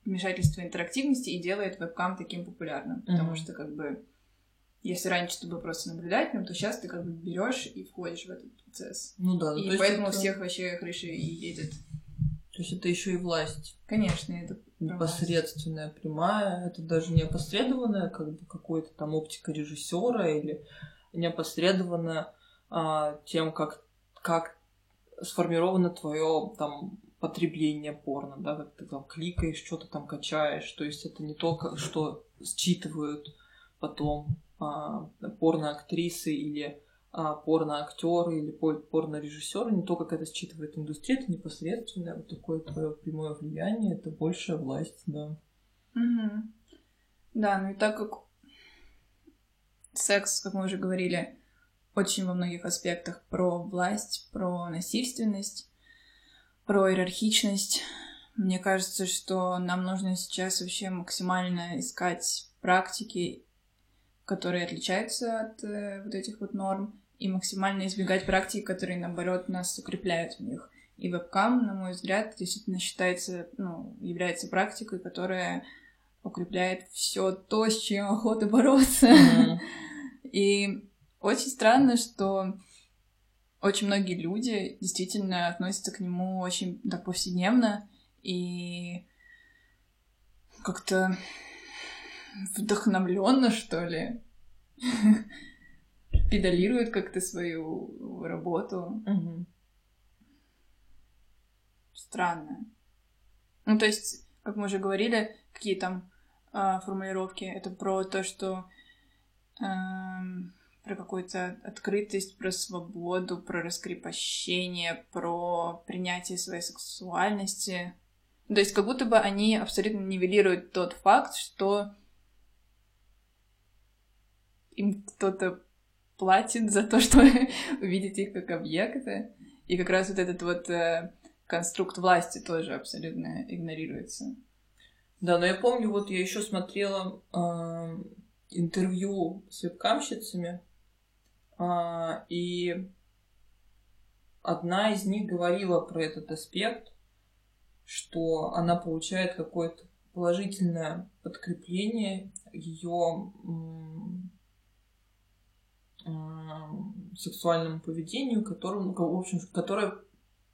вмешательство интерактивности и делает вебкам таким популярным. Mm-hmm. Потому что, как бы, если раньше ты был просто наблюдателем, то сейчас ты как бы берешь и входишь в этот процесс. Ну да. И поэтому это... всех вообще крыши и едет. То есть это еще и власть. Конечно, это непосредственная прямая, это даже не опосредованная, как бы какой-то там оптика режиссера или не опосредованная а, тем, как, как сформировано твое там потребление порно, да, как ты там кликаешь, что-то там качаешь, то есть это не только, что считывают потом а, порно-актрисы или а, порно-актеры или порно-режиссеры, не то, как это считывает индустрия, это непосредственное вот такое твое прямое влияние, это большая власть, да. Угу. Да, ну и так как секс, как мы уже говорили, очень во многих аспектах про власть, про насильственность, про иерархичность. Мне кажется, что нам нужно сейчас вообще максимально искать практики, которые отличаются от э, вот этих вот норм, и максимально избегать практик, которые, наоборот, нас укрепляют в них. И вебкам, на мой взгляд, действительно считается, ну, является практикой, которая укрепляет все то, с чем охота бороться. Mm-hmm. И очень странно, что очень многие люди действительно относятся к нему очень так повседневно и как-то вдохновленно, что ли, педалируют как-то свою работу. Странно. Ну, то есть, как мы уже говорили, какие там а, формулировки, это про то, что эм, про какую-то открытость, про свободу, про раскрепощение, про принятие своей сексуальности. То есть как будто бы они абсолютно нивелируют тот факт, что им кто-то платит за то, что увидеть их как объекты. И как раз вот этот вот э, конструкт власти тоже абсолютно игнорируется. Да, но я помню, вот я еще смотрела а, интервью с вебкамщицами, и одна из них говорила про этот аспект, что она получает какое-то положительное подкрепление ее сексуальному поведению, которому, в общем, которое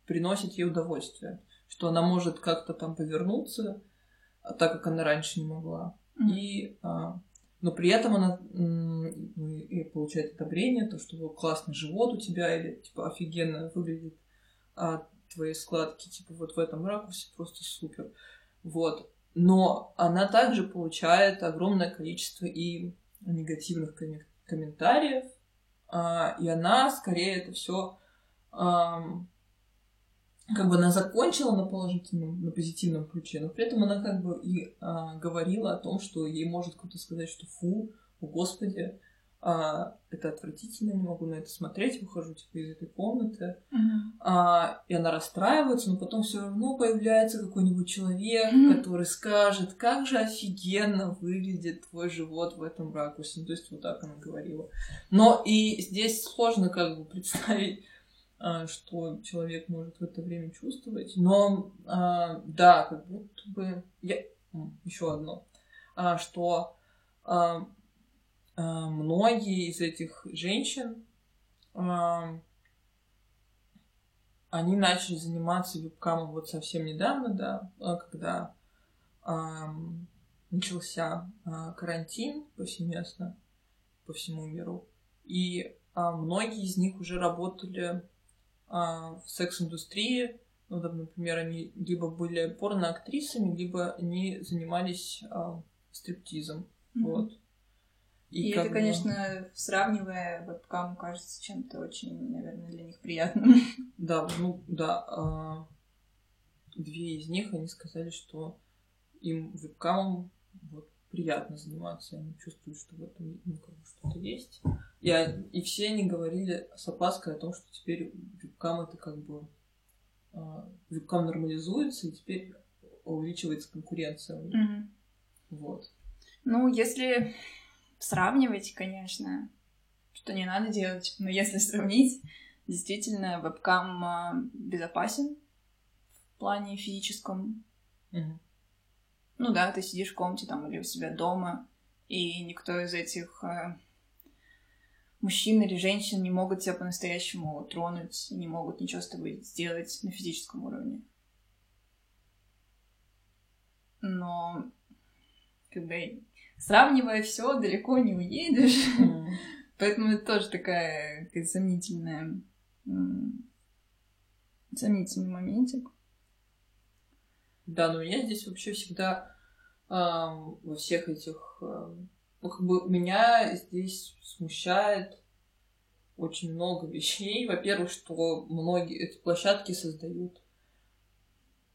приносит ей удовольствие. Что она может как-то там повернуться, а так как она раньше не могла. Мгм. И, а, но при этом она и- получает одобрение, то, что классный живот у тебя, или типа офигенно выглядит а, твои складки, типа вот в этом ракурсе просто супер. Вот. Но она также получает огромное количество и негативных комме- комментариев, а, и она скорее это все как бы она закончила на положительном, на позитивном ключе, но при этом она как бы и а, говорила о том, что ей может кто-то сказать, что фу, о господи, а, это отвратительно, не могу на это смотреть, выхожу типа из этой комнаты. А, и она расстраивается, но потом все равно появляется какой-нибудь человек, Мгм. который скажет, как же офигенно выглядит твой живот в этом ракурсе. Ну, то есть вот так она говорила. Но и здесь сложно как бы представить, что человек может в это время чувствовать. Но а, да, как будто бы... Я... Еще одно. А, что а, а, многие из этих женщин а, они начали заниматься вебкамом вот совсем недавно, да, а, когда начался а, карантин повсеместно по всему миру. И а, многие из них уже работали а, в секс-индустрии. Ну, там, например, они либо были порноактрисами, либо они занимались а, стриптизом. Мгм. Вот. И, как это, бы- конечно, сравнивая вебкам, кажется чем-то очень, наверное, для них приятным. Да, ну да. а, две из них, они сказали, что им вебкамом вот, приятно заниматься, они чувствуют, что в этом ну, как бы что-то есть. И, и все они говорили с опаской о том, что теперь вебкам это как бы а, вебкам нормализуется, и теперь увеличивается конкуренция. Мгм. Вот. Ну, если сравнивать, конечно, что не надо делать, но если сравнить, действительно, вебкам а, безопасен в плане физическом. Мгм. Ну да, ты сидишь в комнате там или у себя дома, и никто из этих э, мужчин или женщин не могут тебя по-настоящему тронуть, не могут ничего с тобой сделать на физическом уровне. Но, как бы, сравнивая все, далеко не уедешь. М. Поэтому это тоже такая, такая сомнительная, сомнительный моментик. Да, но меня здесь вообще всегда ам, во всех этих... ну, как бы меня здесь смущает очень много вещей. Во-первых, что многие эти площадки создают.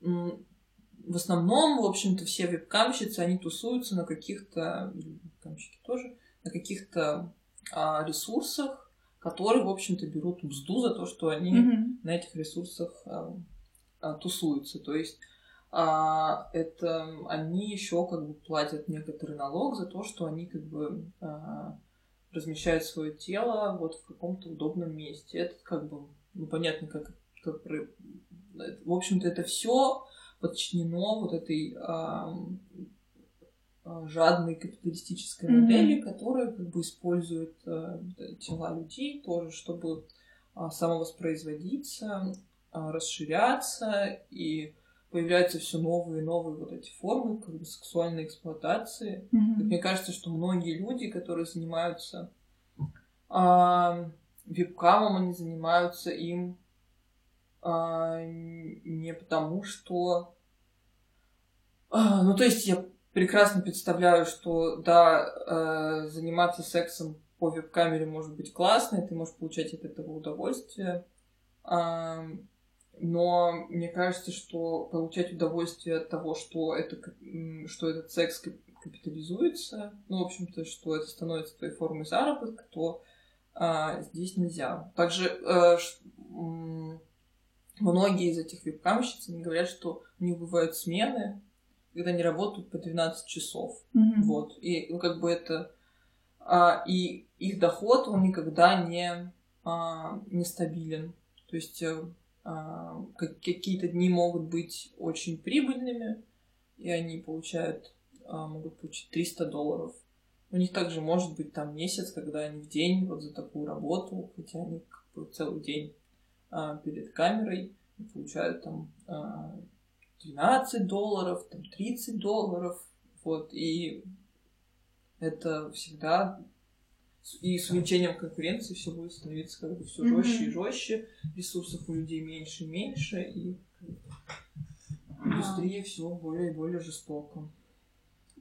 В основном, в общем-то, все вебкамщицы, они тусуются на каких-то, вебкамщики тоже, на каких-то а, ресурсах, которые, в общем-то, берут мзду за то, что они Мгм. на этих ресурсах а, а, тусуются. То есть а, это они еще как бы платят некоторый налог за то, что они как бы а, размещают свое тело вот в каком-то удобном месте. Это как бы ну, понятно, как, как про- в общем-то это все подчинено вот этой а, жадной капиталистической mm-hmm. модели, которая как бы использует а, тела людей тоже, чтобы а, самовоспроизводиться, а, расширяться и появляются все новые и новые вот эти формы как бы сексуальной эксплуатации. Mm-hmm. мне кажется, что многие люди, которые занимаются а, вебкамом, они занимаются им а, не потому, что... А, ну, то есть я прекрасно представляю, что, да, а, заниматься сексом по веб-камере может быть классно, и ты можешь получать от этого удовольствие. А, но мне кажется, что получать удовольствие от того, что, это, что этот секс капитализуется, ну, в общем-то, что это становится твоей формой заработка, то а, здесь нельзя. Также а, ш, многие из этих вебкамщиц, говорят, что у них бывают смены, когда они работают по 12 часов. Mm-hmm. Вот. И, ну, как бы это... А, и их доход, он никогда не, а, нестабилен. То есть э, какие-то дни могут быть очень прибыльными, и они получают, а, могут получить 300 долларов. У них также может быть там месяц, когда они в день вот за такую работу, хотя они как бы целый день а, перед камерой получают там 12 долларов, там 30 долларов, вот, и это всегда и с увеличением конкуренции все будет становиться как бы все mm-hmm. жестче и жестче, ресурсов у людей меньше и меньше, и индустрия все более и более жестоко.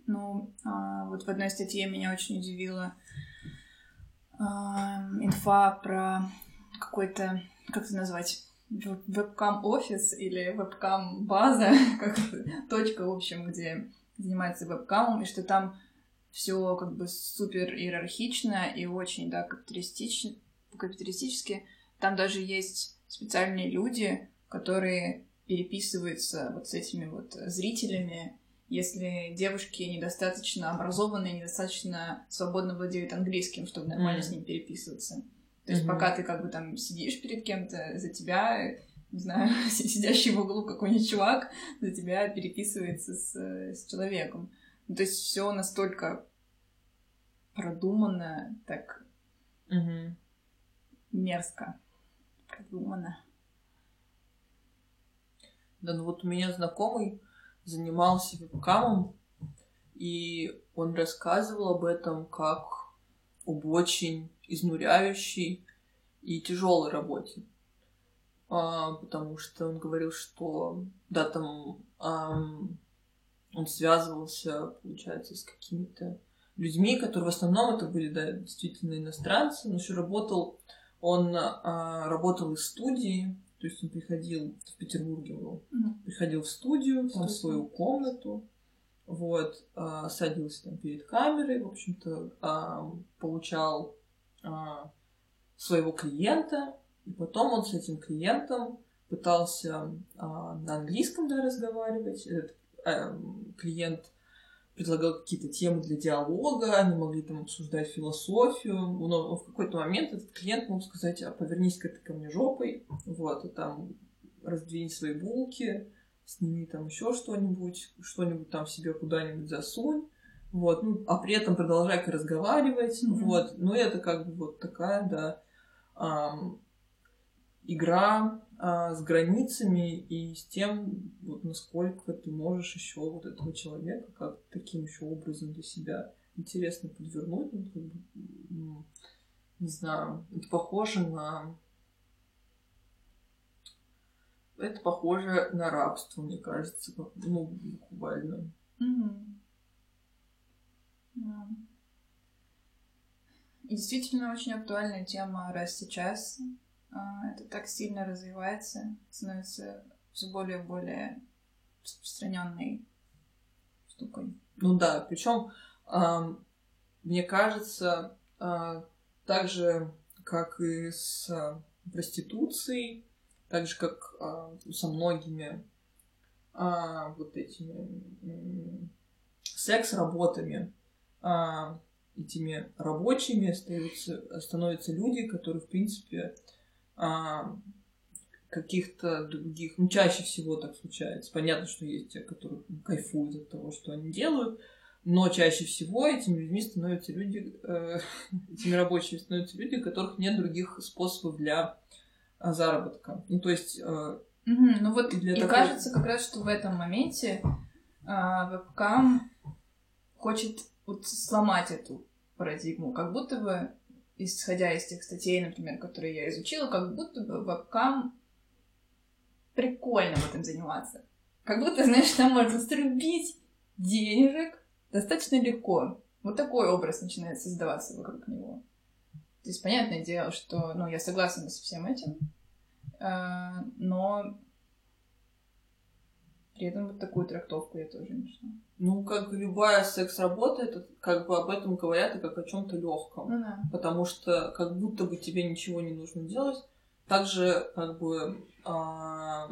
Ну, а, вот в одной статье меня очень удивила а, инфа про какой-то, как это назвать, вебкам-офис или вебкам-база, как точка, в общем, где занимается вебкамом, и что там все как бы супер иерархично и очень, да, капиталистично, капиталистически. Там даже есть специальные люди, которые переписываются вот с этими вот зрителями, если девушки недостаточно образованные, недостаточно свободно владеют английским, чтобы нормально mm. с ним переписываться. То есть mm-hmm. пока ты как бы там сидишь перед кем-то, за тебя, не знаю, сидящий в углу какой-нибудь чувак за тебя переписывается с, с человеком. То есть все настолько продумано, так угу. мерзко продумано. Да, ну вот у меня знакомый занимался вебкамом, и он рассказывал об этом как об очень изнуряющей и тяжелой работе. А, потому что он говорил, что да, там а, он связывался, получается, с какими-то людьми, которые в основном это были, да, действительно иностранцы, но еще работал, он а, работал из студии, то есть он приходил в Петербурге, был, mm-hmm. приходил в студию, там в свою комнату, вот, а, садился там перед камерой, в общем-то, а, получал а, своего клиента, и потом он с этим клиентом пытался а, на английском да, разговаривать. Этот клиент предлагал какие-то темы для диалога, они могли там обсуждать философию, но в какой-то момент этот клиент мог сказать, а повернись-ка ты ко мне жопой, вот, и там раздвинь свои булки, сними там еще что-нибудь, что-нибудь там себе куда-нибудь засунь, вот, ну, а при этом продолжай-ка разговаривать, mm-hmm. вот, ну, это как бы вот такая, да, эм, игра а, с границами и с тем, вот насколько ты можешь еще вот этого человека как таким еще образом для себя интересно подвернуть, ну, как бы, ну, не знаю, это похоже на это похоже на рабство, мне кажется, ну, буквально. Mm-hmm. Yeah. И действительно очень актуальная тема раз сейчас это так сильно развивается, становится все более и более распространенной штукой. Ну да, причем мне кажется, а, так же, как и с проституцией, так же, как а, со многими вот этими секс-работами, этими рабочими становятся, становятся люди, которые, в принципе, а, каких-то других, ну, чаще всего так случается. Понятно, что есть те, которые кайфуют от того, что они делают, Но чаще всего этими людьми становятся люди, э, этими рабочими становятся люди, у которых нет других способов для а, заработка. Ну, то есть... Э, угу, ну вот и, такой... кажется как раз, что в этом моменте э, вебкам хочет вот сломать эту парадигму, как будто бы, исходя из тех статей, например, которые я изучила, как будто бы вебкам прикольно в этом заниматься. Как будто, знаешь, там можно срубить денежек достаточно легко. Вот такой образ начинает создаваться вокруг него. То есть, понятное дело, что, ну, я согласна со всем этим, э, но при этом вот такую трактовку я тоже не нашла. Ну, как любая секс-работа, это как бы об этом говорят и как о чем-то легком. Ну, да. Потому что как будто бы тебе ничего не нужно делать. Также, как бы, а,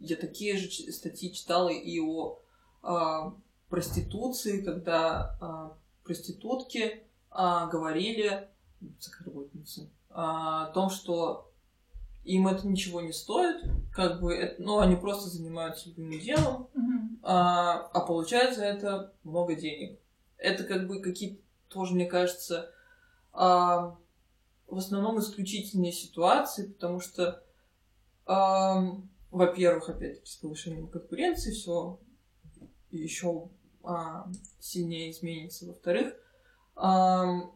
я такие же статьи читала и о а, проституции, когда а, проститутки а, говорили, а, о том, что им это ничего не стоит, как бы, это, ну, они просто занимаются любым делом, mm-hmm. а, а получают за это много денег. Это как бы какие-то тоже, мне кажется, а, в основном исключительные ситуации, потому что, а, во-первых, опять-таки, с повышением конкуренции все еще а, сильнее изменится. Во-вторых, а,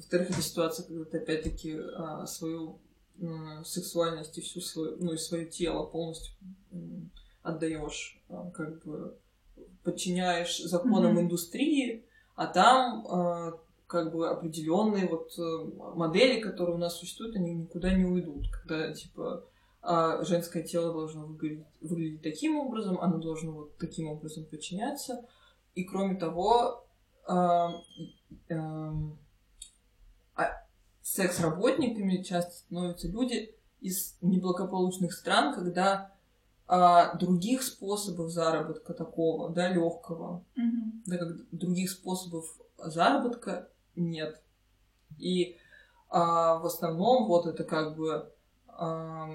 во-вторых, это ситуация, когда ты опять-таки а, свою а, сексуальность и всю свою, ну и свое тело полностью отдаешь, а, как бы подчиняешь законам mm-hmm. индустрии, а там а, как бы определенные вот э, модели, которые у нас существуют, они никуда не уйдут, когда типа а женское тело должно выглядеть, выглядеть таким образом, оно должно вот таким образом подчиняться. И кроме того, э, э, секс-работниками часто становятся люди из неблагополучных стран, когда а, других способов заработка такого, да, легкого, mm-hmm. да, как других способов заработка нет. И а, в основном вот это как бы а,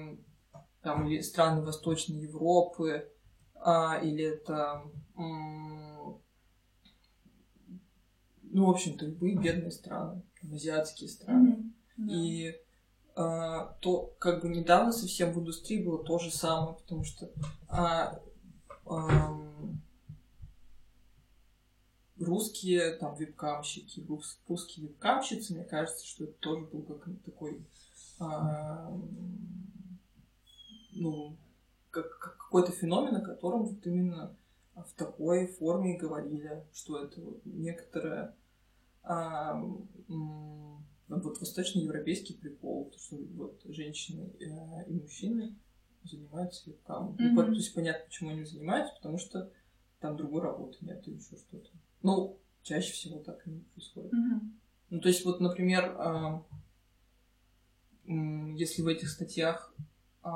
там, или страны Восточной Европы, а, или это, ну, в общем-то, любые бедные страны, азиатские страны. Mm-hmm. И а, то, как бы недавно совсем в индустрии было то же самое, потому что а, а, русские там вебкамщики, русские вебкамщицы, мне кажется, что это тоже был как такой а, ну, как, как какой-то феномен, о котором вот именно в такой форме говорили, что это вот некоторое а, вот восточноевропейский прикол, то, что вот женщины э, и мужчины занимаются вебкамом. Mm-hmm. Ну, то есть понятно, почему они занимаются, потому что там другой работы нет или еще что-то. Ну, чаще всего так и происходит. Mm-hmm. Ну, то есть вот, например, э, если в этих статьях э,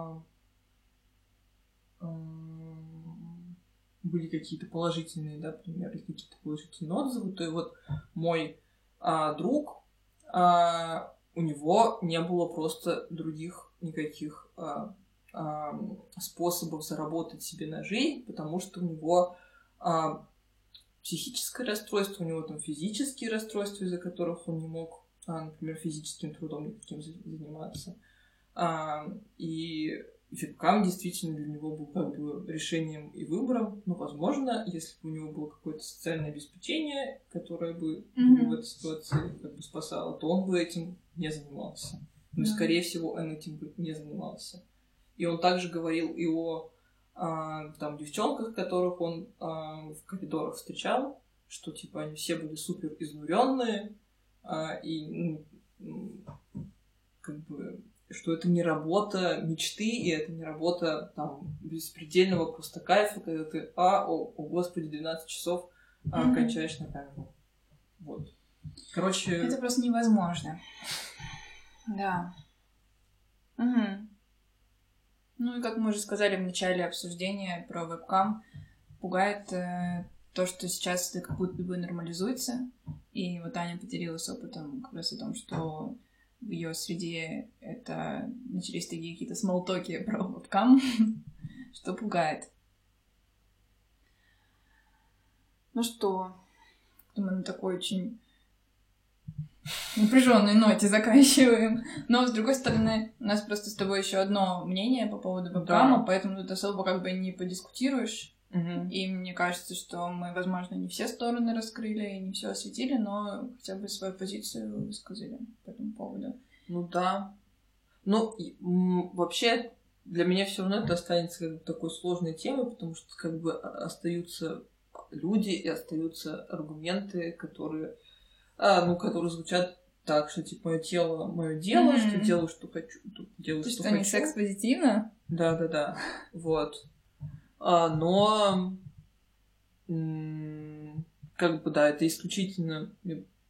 были какие-то положительные, да, примеры, какие-то положительные отзывы, то и вот мой а, друг, а, у него не было просто других никаких а, а, способов заработать себе на жизнь, потому что у него а, психическое расстройство, у него там физические расстройства, из-за которых он не мог, а, например, физическим трудом никаким заниматься. А, и Фипкам действительно для него был как бы решением и выбором. Ну, возможно, если бы у него было какое-то социальное обеспечение, которое бы mm-hmm. в этой ситуации как бы спасало, то он бы этим не занимался. Но, mm-hmm. скорее всего, он этим бы не занимался. И он также говорил и о а, там девчонках, которых он а, в коридорах встречал, что типа они все были супер изнуренные, а, и ну, как бы что это не работа мечты, и это не работа там беспредельного просто кайфа, когда ты, а, о, о господи, 12 часов а, mm-hmm. кончаешь на камеру. Вот. Короче... Это просто невозможно. Да. Угу. Ну и как мы уже сказали в начале обсуждения про вебкам, пугает э, то, что сейчас это как будто бы нормализуется. И вот Аня поделилась опытом как раз о том, что в ее среде это начались такие какие-то смолтоки про вебкам, что пугает. Ну что, мы на такой очень напряженной ноте заканчиваем. Но, с другой стороны, у нас просто с тобой еще одно мнение по поводу вебкама, да. поэтому тут особо как бы не подискутируешь. Угу. И мне кажется, что мы, возможно, не все стороны раскрыли и не все осветили, но хотя бы свою позицию высказали по этому поводу. Ну да. Ну, вообще, для меня все равно это останется такой сложной темой, потому что как бы остаются люди и остаются аргументы, которые, а, ну, которые звучат так, что типа мое тело, мое дело, mm-hmm. что делаю, что хочу, делаю, То, что, хочу. секс-позитивно? Да, да, да. Вот. А, но как бы да, это исключительно,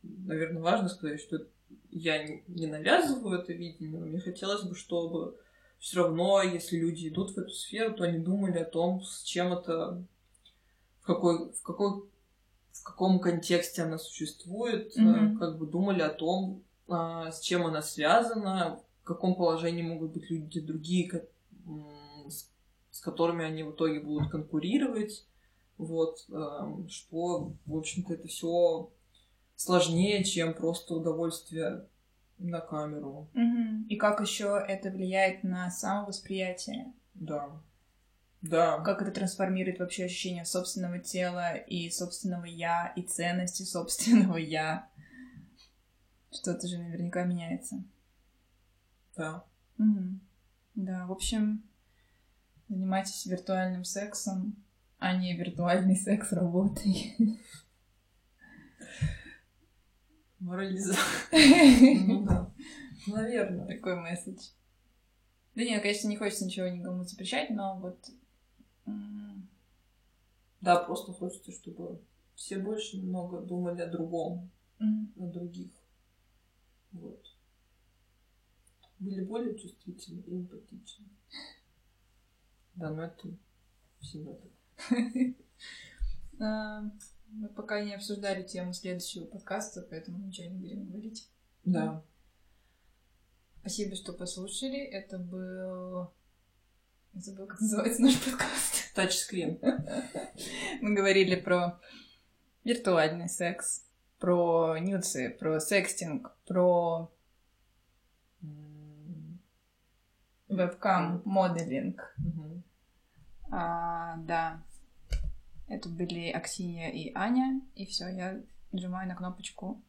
наверное, важно сказать, что я не навязываю это видение, но мне хотелось бы, чтобы все равно, если люди идут в эту сферу, то они думали о том, с чем это в какой, в какой, в каком контексте она существует, mm-hmm. как бы думали о том, а, с чем она связана, в каком положении могут быть люди другие, с, которыми они в итоге будут конкурировать. Вот, эм, что, в общем-то, это все сложнее, чем просто удовольствие на камеру. Угу. И как еще это влияет на самовосприятие? Да. Да. Как это трансформирует вообще ощущение собственного тела и собственного я, и ценности собственного я. Что-то же наверняка меняется. Да. Угу. Да, в общем, занимайтесь виртуальным сексом, а не виртуальный секс работой. Морализация. Ну да. Наверное. Такой месседж. Да нет, конечно, не хочется ничего никому запрещать, но вот да, просто хочется, чтобы все больше немного думали о другом, mm-hmm. о других. Вот. Были более чувствительны и эмпатичны. Да, но это всегда так. А, мы пока не обсуждали тему следующего подкаста, поэтому ничего не будем говорить. Да. Спасибо, что послушали. Это был я забыла, как называется наш подкаст. Тачскрин. Мы говорили про виртуальный секс, про нюцы, про секстинг, про вебкам моделинг. А, да. Это были Аксинья и Аня. И все, я нажимаю на кнопочку